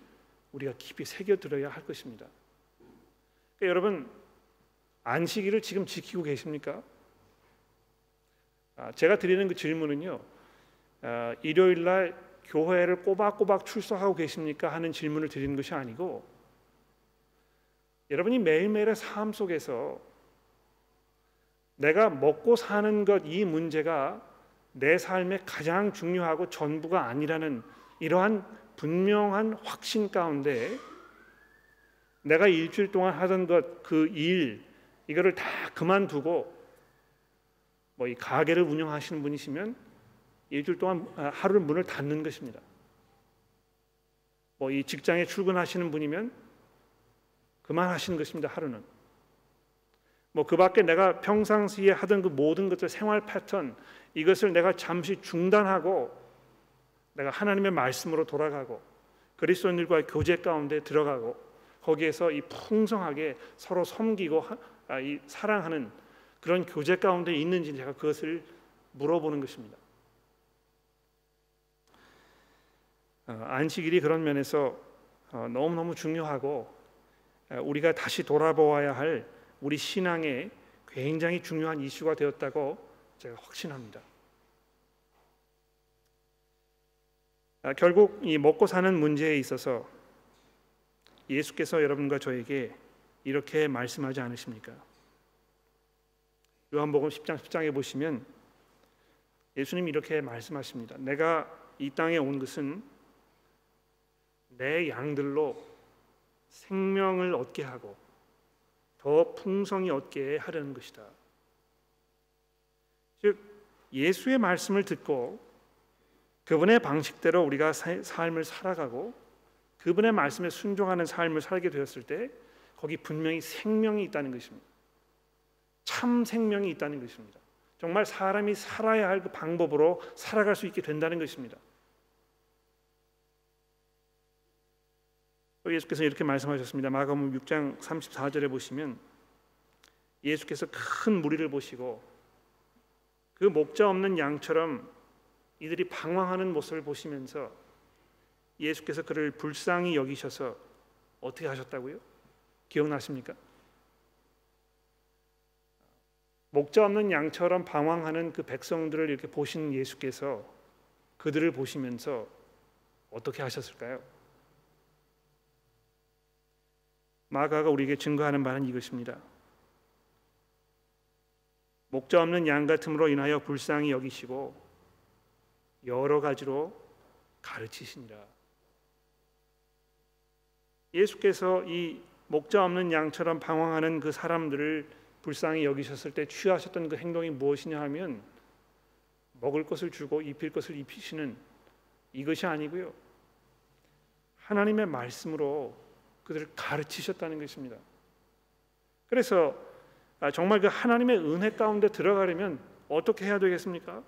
우리가 깊이 새겨 들어야 할 것입니다. 그러니까 여러분 안식일을 지금 지키고 계십니까? 아, 제가 드리는 그 질문은요. 아, 일요일 날 교회를 꼬박꼬박 출석하고 계십니까 하는 질문을 드리는 것이 아니고 여러분이 매일매일의 삶 속에서 내가 먹고 사는 것 이 문제가 내 삶의 가장 중요하고 전부가 아니라는 이러한 분명한 확신 가운데 내가 일주일 동안 하던 것 그 일 이거를 다 그만두고 뭐 이 가게를 운영하시는 분이시면 일주일 동안 아, 하루를 문을 닫는 것입니다. 뭐 이 직장에 출근하시는 분이면 그만하시는 것입니다. 하루는. 뭐 그 밖에 내가 평상시에 하던 그 모든 것들 생활 패턴 이것을 내가 잠시 중단하고 내가 하나님의 말씀으로 돌아가고 그리스도인들과의 교제 가운데 들어가고 거기에서 이 풍성하게 서로 섬기고 아, 이 사랑하는 그런 교제 가운데 있는지 제가 그것을 물어보는 것입니다. 어, 안식일이 그런 면에서 어, 너무 너무 중요하고 어, 우리가 다시 돌아보아야 할 우리 신앙의 굉장히 중요한 이슈가 되었다고 제가 확신합니다. 아, 결국 이 먹고 사는 문제에 있어서 예수께서 여러분과 저에게 이렇게 말씀하지 않으십니까? 요한복음 10장 10장에 보시면 예수님 이렇게 말씀하십니다. 내가 이 땅에 온 것은 내 양들로 생명을 얻게 하고 더 풍성히 얻게 하려는 것이다. 즉 예수의 말씀을 듣고 그분의 방식대로 우리가 삶을 살아가고 그분의 말씀에 순종하는 삶을 살게 되었을 때 거기 분명히 생명이 있다는 것입니다. 참 생명이 있다는 것입니다. 정말 사람이 살아야 할 그 방법으로 살아갈 수 있게 된다는 것입니다. 예수께서 이렇게 말씀하셨습니다. 마가복음 6장 34절에 보시면 예수께서 큰 무리를 보시고 그 목자 없는 양처럼 이들이 방황하는 모습을 보시면서 예수께서 그를 불쌍히 여기셔서 어떻게 하셨다고요? 기억나십니까? 목자 없는 양처럼 방황하는 그 백성들을 이렇게 보신 예수께서 그들을 보시면서 어떻게 하셨을까요? 마가가 우리에게 증거하는 바는 이것입니다. 목자 없는 양 같음으로 인하여 불쌍히 여기시고 여러 가지로 가르치시니라. 예수께서 이 목자 없는 양처럼 방황하는 그 사람들을 불쌍히 여기셨을 때 취하셨던 그 행동이 무엇이냐 하면 먹을 것을 주고 입힐 것을 입히시는 이것이 아니고요. 하나님의 말씀으로 그들을 가르치셨다는 것입니다. 그래서 아, 정말 그 하나님의 은혜 가운데 들어가려면 어떻게 해야 되겠습니까?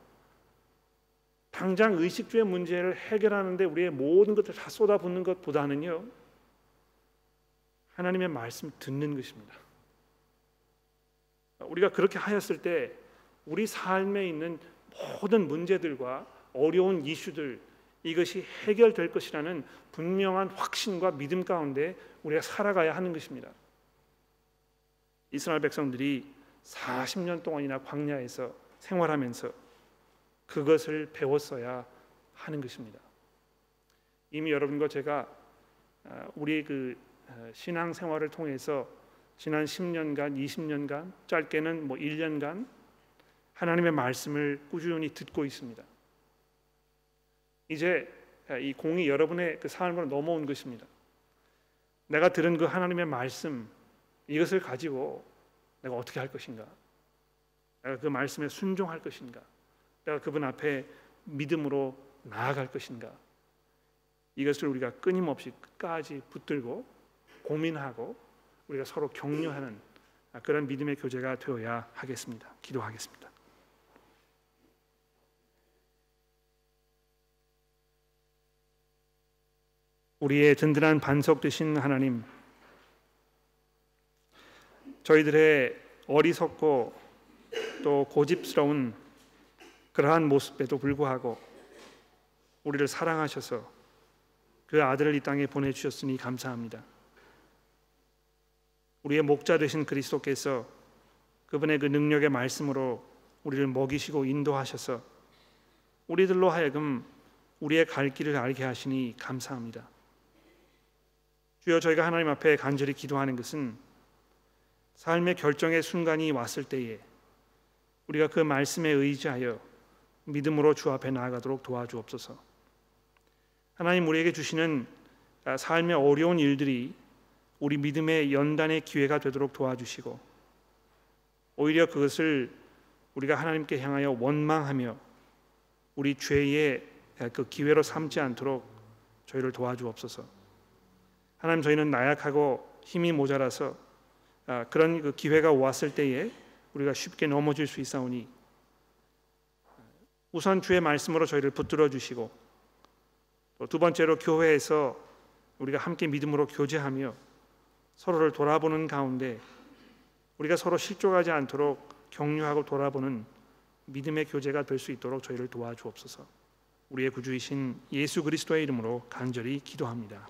당장 의식주의 문제를 해결하는데 우리의 모든 것을 다 쏟아붓는 것보다는요. 하나님의 말씀 듣는 것입니다. 우리가 그렇게 하였을 때 우리 삶에 있는 모든 문제들과 어려운 이슈들 이것이 해결될 것이라는 분명한 확신과 믿음 가운데 우리가 살아가야 하는 것입니다. 이스라엘 백성들이 40년 동안이나 광야에서 생활하면서 그것을 배웠어야 하는 것입니다. 이미 여러분과 제가 아, 우리 그 아, 신앙 생활을 통해서 지난 10년간, 20년간, 짧게는 뭐 1년간 하나님의 말씀을 꾸준히 듣고 있습니다. 이제 이 공이 여러분의 그 삶으로 넘어온 것입니다. 내가 들은 그 하나님의 말씀 이것을 가지고 내가 어떻게 할 것인가? 내가 그 말씀에 순종할 것인가? 내가 그분 앞에 믿음으로 나아갈 것인가? 이것을 우리가 끊임없이 끝까지 붙들고 고민하고 우리가 서로 격려하는 그런 믿음의 교제가 되어야 하겠습니다. 기도하겠습니다. 우리의 든든한 반석 되신 하나님, 저희들의 어리석고 또 고집스러운 그러한 모습에도 불구하고 우리를 사랑하셔서 그 아들을 이 땅에 보내주셨으니 감사합니다. 우리의 목자 되신 그리스도께서 그분의 그 능력의 말씀으로 우리를 먹이시고 인도하셔서 우리들로 하여금 우리의 갈 길을 알게 하시니 감사합니다. 주여 저희가 하나님 앞에 간절히 기도하는 것은 삶의 결정의 순간이 왔을 때에 우리가 그 말씀에 의지하여 믿음으로 주 앞에 나아가도록 도와주옵소서. 하나님 우리에게 주시는 삶의 어려운 일들이 우리 믿음의 연단의 기회가 되도록 도와주시고 오히려 그것을 우리가 하나님께 향하여 원망하며 우리 죄의 그 기회로 삼지 않도록 저희를 도와주옵소서. 하나님 저희는 나약하고 힘이 모자라서 아, 그런 그 기회가 왔을 때에 우리가 쉽게 넘어질 수 있사오니 우선 주의 말씀으로 저희를 붙들어 주시고 두 번째로 교회에서 우리가 함께 믿음으로 교제하며 서로를 돌아보는 가운데 우리가 서로 실족하지 않도록 격려하고 돌아보는 믿음의 교제가 될 수 있도록 저희를 도와주옵소서. 우리의 구주이신 예수 그리스도의 이름으로 간절히 기도합니다.